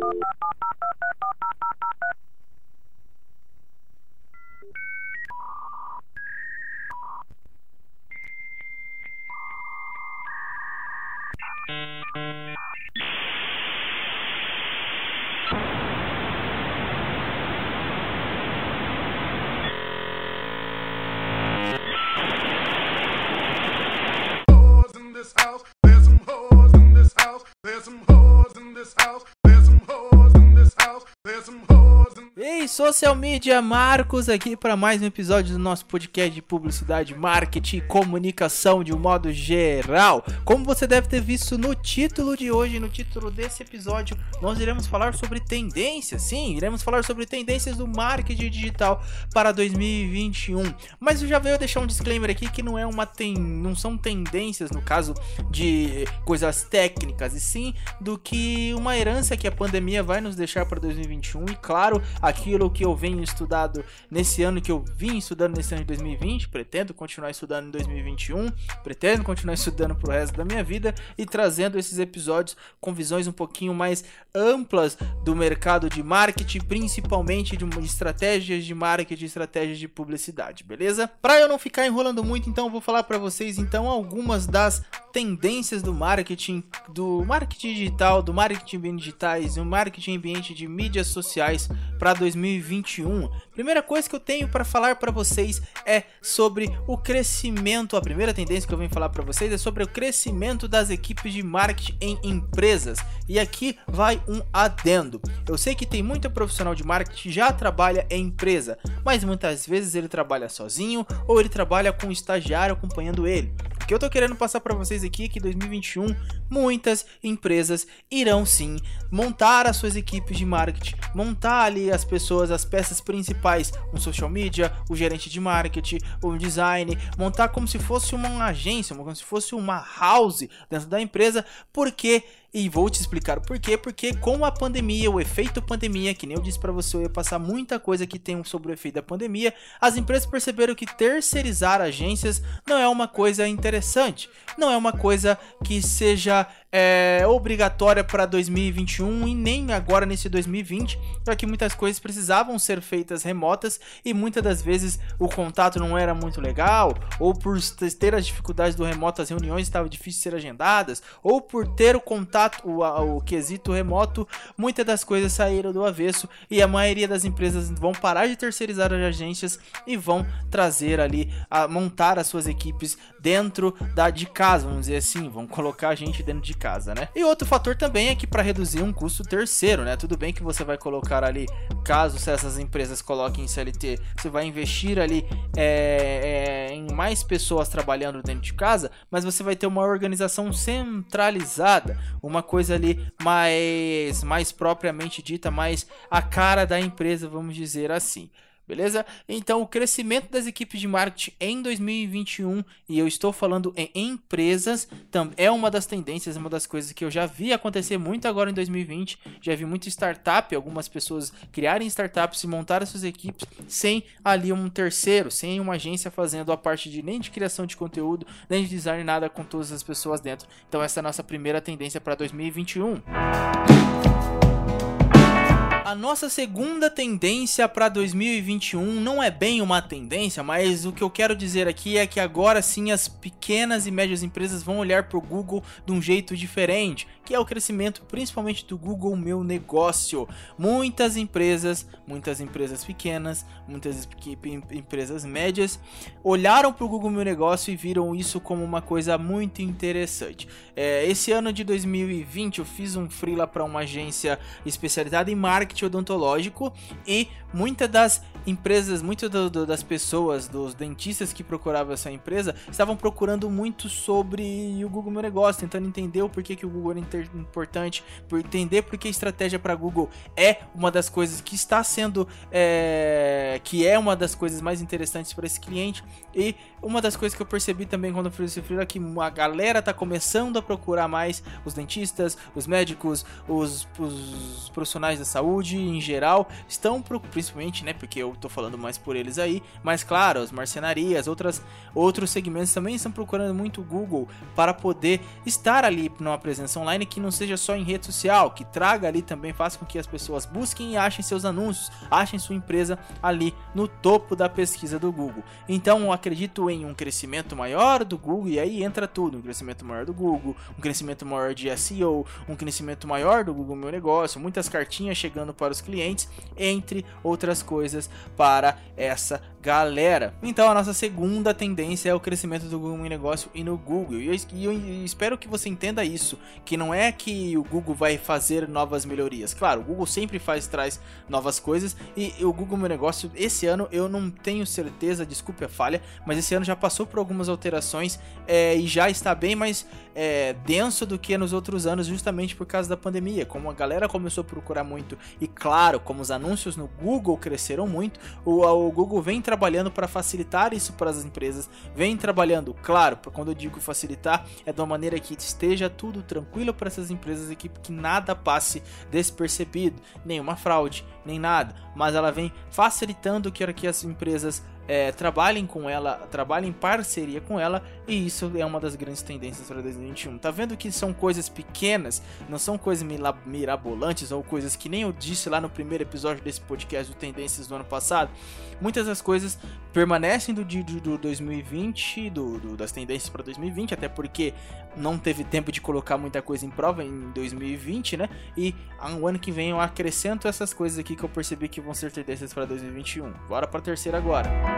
you social media, Marcos aqui para mais um episódio do nosso podcast de publicidade, marketing e comunicação de um modo geral. Como você deve ter visto no título de hoje, no título desse episódio, nós iremos falar sobre tendências. Sim, iremos falar sobre tendências do marketing digital para 2021. Mas eu já veio deixar um disclaimer aqui que não é uma ten... não são tendências no caso de coisas técnicas, e sim do que uma herança que a pandemia vai nos deixar para 2021 e claro, aquilo aquilo que eu venho estudado nesse ano, que eu vim estudando nesse ano de 2020, pretendo continuar estudando em 2021, pretendo continuar estudando pro resto da minha vida e trazendo esses episódios com visões um pouquinho mais amplas do mercado de marketing, principalmente de estratégias de marketing, estratégias de publicidade, beleza? Para eu não ficar enrolando muito, então eu vou falar para vocês então algumas das tendências do marketing, do marketing digital, do marketing ambiente digitais, do marketing ambiente de mídias sociais para 2021 2021. Primeira coisa que eu tenho para falar para vocês é sobre o crescimento. A primeira tendência que eu venho falar para vocês é sobre o crescimento das equipes de marketing em empresas. E aqui vai um adendo. Eu sei que tem muita profissional de marketing já trabalha em empresa, mas muitas vezes ele trabalha sozinho ou ele trabalha com um estagiário acompanhando ele. Que eu tô querendo passar para vocês aqui é que em 2021 muitas empresas irão sim montar as suas equipes de marketing, montar ali as pessoas, as peças principais, um social media, o gerente de marketing, o design, montar como se fosse uma agência, como se fosse uma house dentro da empresa, porque e vou te explicar o porquê, porque com a pandemia, o efeito pandemia, que nem eu disse para você, eu ia passar muita coisa que tem sobre o efeito da pandemia, as empresas perceberam que terceirizar agências não é uma coisa interessante, não é uma coisa que seja é, obrigatória para 2021 e nem agora nesse 2020, para que muitas coisas precisavam ser feitas remotas e muitas das vezes o contato não era muito legal, ou por ter as dificuldades do remoto, as reuniões estavam difíceis de ser agendadas, ou por ter o contato, o, o quesito remoto, muitas das coisas saíram do avesso e a maioria das empresas vão parar de terceirizar as agências e vão trazer ali, a montar as suas equipes dentro da de casa, vamos dizer assim, vão colocar a gente dentro de casa né? E outro fator também é que para reduzir um custo terceiro, né? Tudo bem que você vai colocar ali, caso essas empresas coloquem em CLT, você vai investir ali é, é, em mais pessoas trabalhando dentro de casa, mas você vai ter uma organização centralizada, uma coisa ali mais, mais propriamente dita, mais a cara da empresa, vamos dizer assim beleza? Então, o crescimento das equipes de marketing em 2021, e eu estou falando em empresas, é uma das tendências, uma das coisas que eu já vi acontecer muito agora em 2020. Já vi muito startup, algumas pessoas criarem startups e montarem suas equipes sem ali um terceiro, sem uma agência fazendo a parte de nem de criação de conteúdo, nem de design, nada com todas as pessoas dentro. Então, essa é a nossa primeira tendência para 2021. A nossa segunda tendência para 2021 não é bem uma tendência, mas o que eu quero dizer aqui é que agora sim as pequenas e médias empresas vão olhar para o Google de um jeito diferente, que é o crescimento principalmente do Google Meu Negócio. Muitas empresas, muitas empresas pequenas, muitas empresas médias olharam para o Google Meu Negócio e viram isso como uma coisa muito interessante. É, esse ano de 2020 eu fiz um freela para uma agência especializada em marketing marketing odontológico e muitas das empresas, muitas das pessoas, dos dentistas que procuravam essa empresa, estavam procurando muito sobre o Google Meu Negócio, tentando entender o porquê que o Google era importante, por entender porque a estratégia para Google é uma das coisas que está sendo, é, que é uma das coisas mais interessantes para esse cliente. E uma das coisas que eu percebi também quando eu fiz esse freela é que a galera tá começando a procurar mais os dentistas, os médicos, os, os profissionais da saúde em geral estão principalmente, né, porque eu tô falando mais por eles aí, mas claro, as marcenarias, outras outros segmentos também estão procurando muito o Google para poder estar ali numa presença online que não seja só em rede social, que traga ali também faça com que as pessoas busquem e achem seus anúncios, achem sua empresa ali no topo da pesquisa do Google. Então, eu acredito em um crescimento maior do Google e aí entra tudo, um crescimento maior do Google, um crescimento maior de SEO, um crescimento maior do Google Meu Negócio, muitas cartinhas chegando para os clientes, entre outras coisas para essa galera. Então a nossa segunda tendência é o crescimento do Google em negócio e no Google. E eu, eu, eu, espero que você entenda isso, que não é que o Google vai fazer novas melhorias. Claro, o Google sempre faz traz novas coisas e o Google meu negócio esse ano eu não tenho certeza, desculpe a falha, mas esse ano já passou por algumas alterações é, e já está bem mais é, denso do que nos outros anos, justamente por causa da pandemia. Como a galera começou a procurar muito e claro, como os anúncios no Google cresceram muito, o, o Google vem trabalhando trabalhando para facilitar isso para as empresas, vem trabalhando, claro, quando eu digo facilitar, é de uma maneira que esteja tudo tranquilo para essas empresas e que, que nada passe despercebido, nenhuma fraude, nem nada, mas ela vem facilitando que, que as empresas é, trabalhem com ela, trabalhem em parceria com ela, e isso é uma das grandes tendências para 2021. Tá vendo que são coisas pequenas, não são coisas mirabolantes ou coisas que nem eu disse lá no primeiro episódio desse podcast do Tendências do ano passado. Muitas das coisas permanecem do, do, do 2020, do, do, das tendências para 2020, até porque não teve tempo de colocar muita coisa em prova em 2020, né? E o ano que vem eu acrescento essas coisas aqui que eu percebi que vão ser tendências para 2021. Bora para a terceira agora.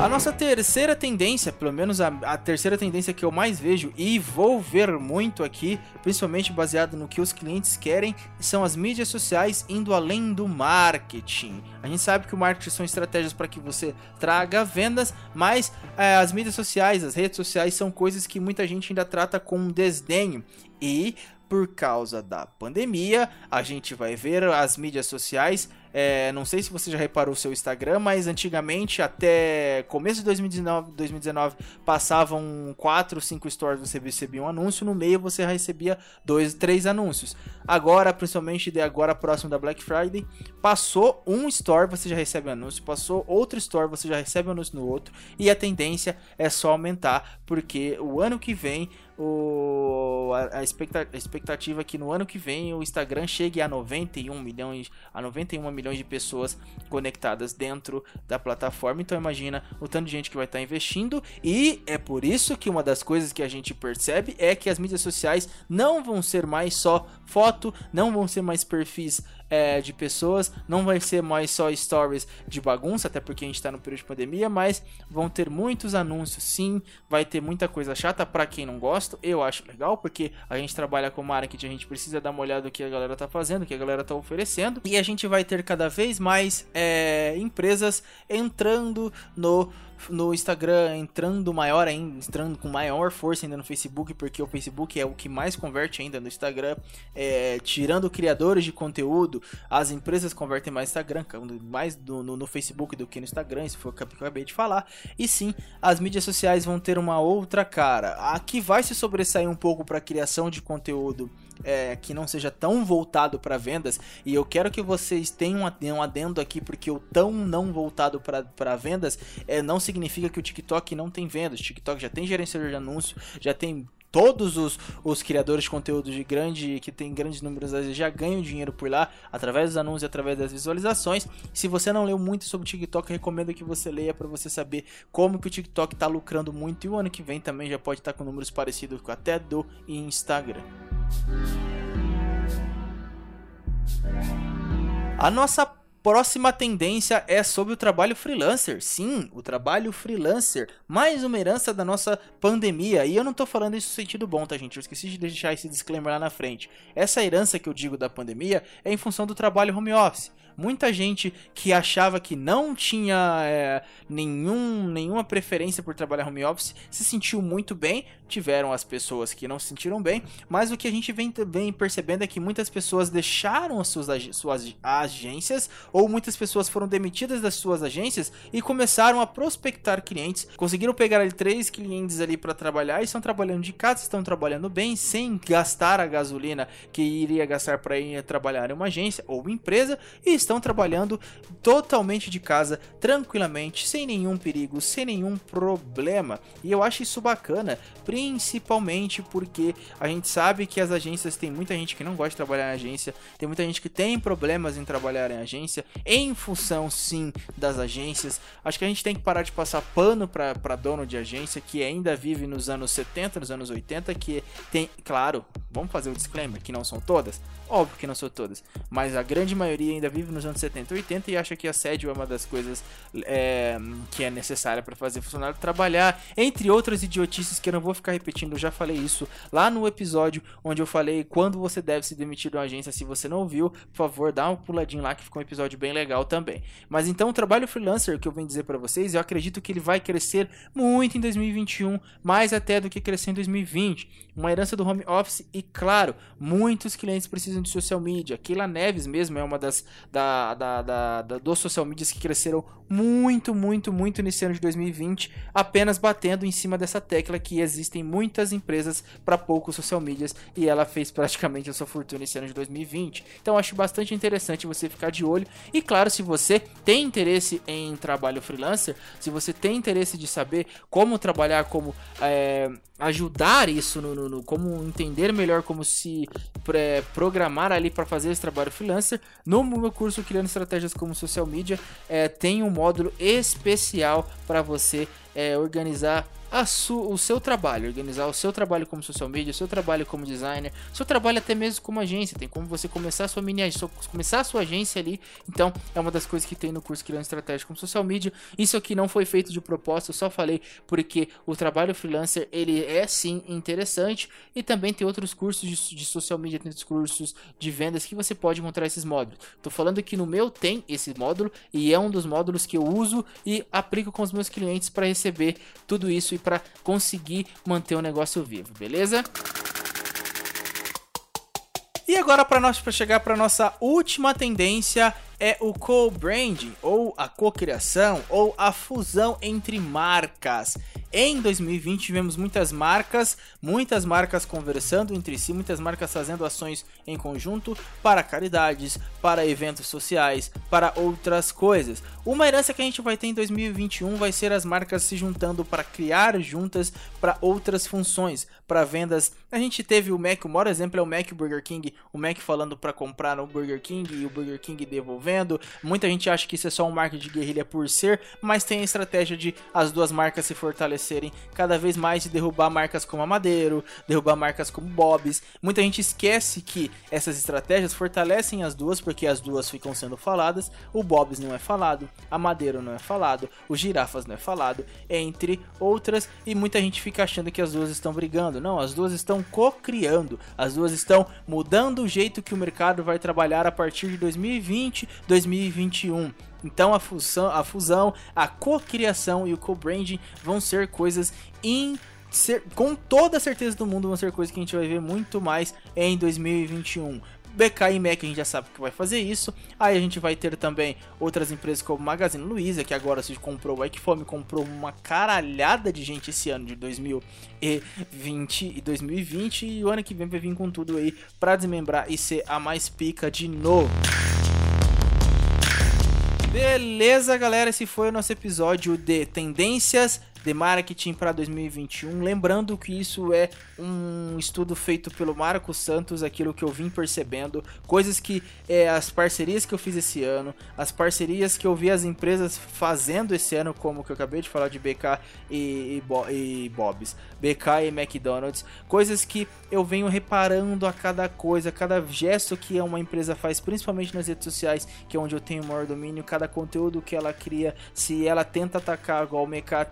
A nossa terceira tendência, pelo menos a, a, terceira tendência que eu mais vejo e vou ver muito aqui, principalmente baseado no que os clientes querem, são as mídias sociais indo além do marketing. A gente sabe que o marketing são estratégias para que você traga vendas, mas é, as mídias sociais, as redes sociais são coisas que muita gente ainda trata com desdenho. E por causa da pandemia, a gente vai ver as mídias sociais é, não sei se você já reparou o seu Instagram, mas antigamente, até começo de 2019, 2019 passavam 4, 5 stories, você recebia um anúncio, no meio você recebia 2, 3 anúncios. Agora, principalmente de agora próximo da Black Friday, passou um store, você já recebe um anúncio, passou outro store, você já recebe um anúncio no outro, e a tendência é só aumentar, porque o ano que vem o, a, a, expectativa é que no ano que vem o Instagram chegue a 91 milhões, a 91 milhões milhões de pessoas conectadas dentro da plataforma. Então imagina o tanto de gente que vai estar investindo e é por isso que uma das coisas que a gente percebe é que as mídias sociais não vão ser mais só foto, não vão ser mais perfis é, de pessoas, não vai ser mais só stories de bagunça, até porque a gente está no período de pandemia, mas vão ter muitos anúncios sim, vai ter muita coisa chata para quem não gosta. Eu acho legal, porque a gente trabalha com marketing, a gente precisa dar uma olhada no que a galera tá fazendo, o que a galera tá oferecendo, e a gente vai ter cada vez mais é, empresas entrando no no Instagram entrando maior ainda, entrando com maior força ainda no Facebook, porque o Facebook é o que mais converte ainda no Instagram, é, tirando criadores de conteúdo, as empresas convertem mais Instagram, mais do, no, no, Facebook do que no Instagram, isso foi o que eu acabei de falar, e sim, as mídias sociais vão ter uma outra cara, aqui vai se sobressair um pouco para a criação de conteúdo é, que não seja tão voltado para vendas. E eu quero que vocês tenham um adendo aqui, porque o tão não voltado para vendas é, não significa que o TikTok não tem vendas. O TikTok já tem gerenciador de anúncio, já tem todos os, os criadores de conteúdo de grande que tem grandes números já ganham dinheiro por lá através dos anúncios e através das visualizações. Se você não leu muito sobre o TikTok, recomendo que você leia para você saber como que o TikTok está lucrando muito e o ano que vem também já pode estar tá com números parecidos com até do Instagram. A nossa próxima tendência é sobre o trabalho freelancer. Sim, o trabalho freelancer. Mais uma herança da nossa pandemia. E eu não tô falando isso no sentido bom, tá, gente? Eu esqueci de deixar esse disclaimer lá na frente. Essa herança que eu digo da pandemia é em função do trabalho home office. Muita gente que achava que não tinha é, nenhum, nenhuma preferência por trabalhar home office se sentiu muito bem. Tiveram as pessoas que não se sentiram bem, mas o que a gente vem, vem percebendo é que muitas pessoas deixaram as suas, suas agências ou muitas pessoas foram demitidas das suas agências e começaram a prospectar clientes, conseguiram pegar ali três clientes ali para trabalhar e estão trabalhando de casa, estão trabalhando bem, sem gastar a gasolina que iria gastar para ir trabalhar em uma agência ou empresa e estão trabalhando totalmente de casa, tranquilamente, sem nenhum perigo, sem nenhum problema. E eu acho isso bacana, principalmente porque a gente sabe que as agências tem muita gente que não gosta de trabalhar em agência, tem muita gente que tem problemas em trabalhar em agência, em função sim das agências. Acho que a gente tem que parar de passar pano para dono de agência que ainda vive nos anos 70, nos anos 80, que tem, claro, vamos fazer o um disclaimer que não são todas, óbvio que não são todas, mas a grande maioria ainda vive nos anos 70 e 80 e acha que assédio é uma das coisas é, que é necessária para fazer funcionário trabalhar, entre outras idiotices que eu não vou ficar repetindo, eu já falei isso lá no episódio onde eu falei quando você deve se demitir de uma agência. Se você não viu, por favor, dá uma puladinha lá que ficou um episódio bem legal também. Mas então o trabalho freelancer que eu venho dizer para vocês, eu acredito que ele vai crescer muito em 2021, mais até do que crescer em 2020. Uma herança do home office e claro, muitos clientes precisam de social media. Keila Neves mesmo é uma das da, da, da, da dos social medias que cresceram muito, muito, muito nesse ano de 2020, apenas batendo em cima dessa tecla que existem muitas empresas para poucos social medias e ela fez praticamente a sua fortuna esse ano de 2020. Então acho bastante interessante você ficar de olho. E claro, se você tem interesse em trabalho freelancer, se você tem interesse de saber como trabalhar, como é, ajudar isso, no, no, no, como entender melhor como se é, programar ali para fazer esse trabalho freelancer, no meu curso Criando Estratégias como Social Media, é, tem um módulo especial para você é, organizar o seu trabalho, organizar o seu trabalho como social media, o seu trabalho como designer, o seu trabalho até mesmo como agência. Tem como você começar a sua mini agência, começar a sua agência ali. Então, é uma das coisas que tem no curso Criando Estratégia como Social Media. Isso aqui não foi feito de propósito, eu só falei porque o trabalho freelancer ele é sim interessante e também tem outros cursos de, de social media, tem outros cursos de vendas que você pode encontrar esses módulos. Tô falando que no meu tem esse módulo e é um dos módulos que eu uso e aplico com os meus clientes para receber tudo isso para conseguir manter o negócio vivo, beleza? E agora para nós para chegar para nossa última tendência é o co-branding ou a co-criação ou a fusão entre marcas. Em 2020 tivemos muitas marcas, muitas marcas conversando entre si, muitas marcas fazendo ações em conjunto para caridades, para eventos sociais, para outras coisas. Uma herança que a gente vai ter em 2021 vai ser as marcas se juntando para criar juntas para outras funções, para vendas. A gente teve o Mac, o maior exemplo é o Mac Burger King, o Mac falando para comprar no Burger King e o Burger King devolvendo. Muita gente acha que isso é só um marketing de guerrilha por ser, mas tem a estratégia de as duas marcas se fortalecerem cada vez mais de derrubar marcas como a Madeiro, derrubar marcas como Bob's. Muita gente esquece que essas estratégias fortalecem as duas porque as duas ficam sendo faladas. O Bob's não é falado, a Madeiro não é falado, o Girafas não é falado, entre outras, e muita gente fica achando que as duas estão brigando. Não, as duas estão co-criando, as duas estão mudando o jeito que o mercado vai trabalhar a partir de 2020, 2021. Então a fusão, a fusão, a co-criação e o co-branding vão ser coisas com toda a certeza do mundo vão ser coisas que a gente vai ver muito mais em 2021. BK e Mac a gente já sabe que vai fazer isso. Aí a gente vai ter também outras empresas como Magazine Luiza, que agora se comprou o Ikephone, comprou uma caralhada de gente esse ano de 2020 e 2020 e o ano que vem vai vir com tudo aí para desmembrar e ser a mais pica de novo. Beleza, galera, esse foi o nosso episódio de tendências de marketing para 2021. Lembrando que isso é um estudo feito pelo Marco Santos, aquilo que eu vim percebendo, coisas que é, as parcerias que eu fiz esse ano, as parcerias que eu vi as empresas fazendo esse ano, como que eu acabei de falar de BK e, e, e Bob's, BK e McDonald's, coisas que eu venho reparando a cada coisa, cada gesto que uma empresa faz, principalmente nas redes sociais, que é onde eu tenho maior domínio, cada conteúdo que ela cria, se ela tenta atacar igual o MK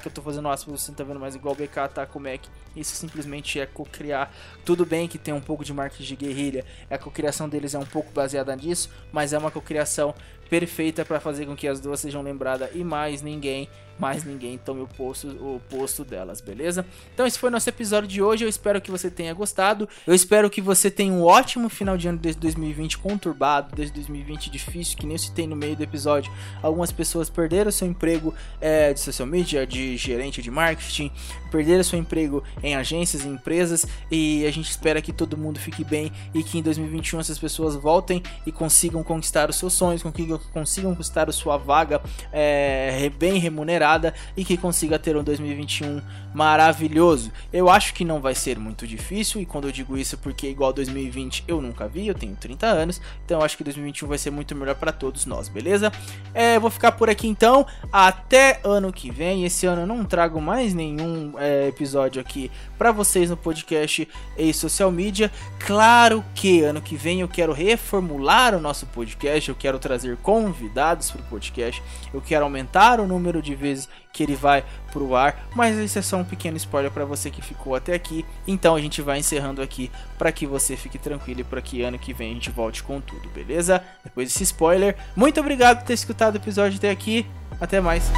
Que eu tô fazendo aspas, você não tá vendo mais igual o BK com o Mac. Isso simplesmente é co-criar. Tudo bem que tem um pouco de marketing de guerrilha, a cocriação deles é um pouco baseada nisso, mas é uma cocriação perfeita para fazer com que as duas sejam lembradas e mais ninguém mais ninguém tome o posto, o posto delas, beleza? Então esse foi o nosso episódio de hoje, eu espero que você tenha gostado, eu espero que você tenha um ótimo final de ano desde 2020 conturbado, desde 2020 difícil, que nem eu citei no meio do episódio, algumas pessoas perderam seu emprego é, de social media, de gerente de marketing, perderam seu emprego em agências e empresas, e a gente espera que todo mundo fique bem e que em 2021 essas pessoas voltem e consigam conquistar os seus sonhos, consigam, consigam conquistar a sua vaga é, bem remunerada e que consiga ter um 2021 maravilhoso. Eu acho que não vai ser muito difícil, e quando eu digo isso porque igual 2020 eu nunca vi, eu tenho 30 anos, então eu acho que 2021 vai ser muito melhor para todos nós, beleza? É, vou ficar por aqui então, até ano que vem. Esse ano eu não trago mais nenhum é, episódio aqui para vocês no podcast e social media. Claro que ano que vem eu quero reformular o nosso podcast, eu quero trazer convidados para o podcast, eu quero aumentar o número de vezes que ele vai pro ar, mas isso é só um pequeno spoiler para você que ficou até aqui. Então a gente vai encerrando aqui para que você fique tranquilo e para que ano que vem a gente volte com tudo, beleza? Depois desse spoiler, muito obrigado por ter escutado o episódio até aqui. Até mais.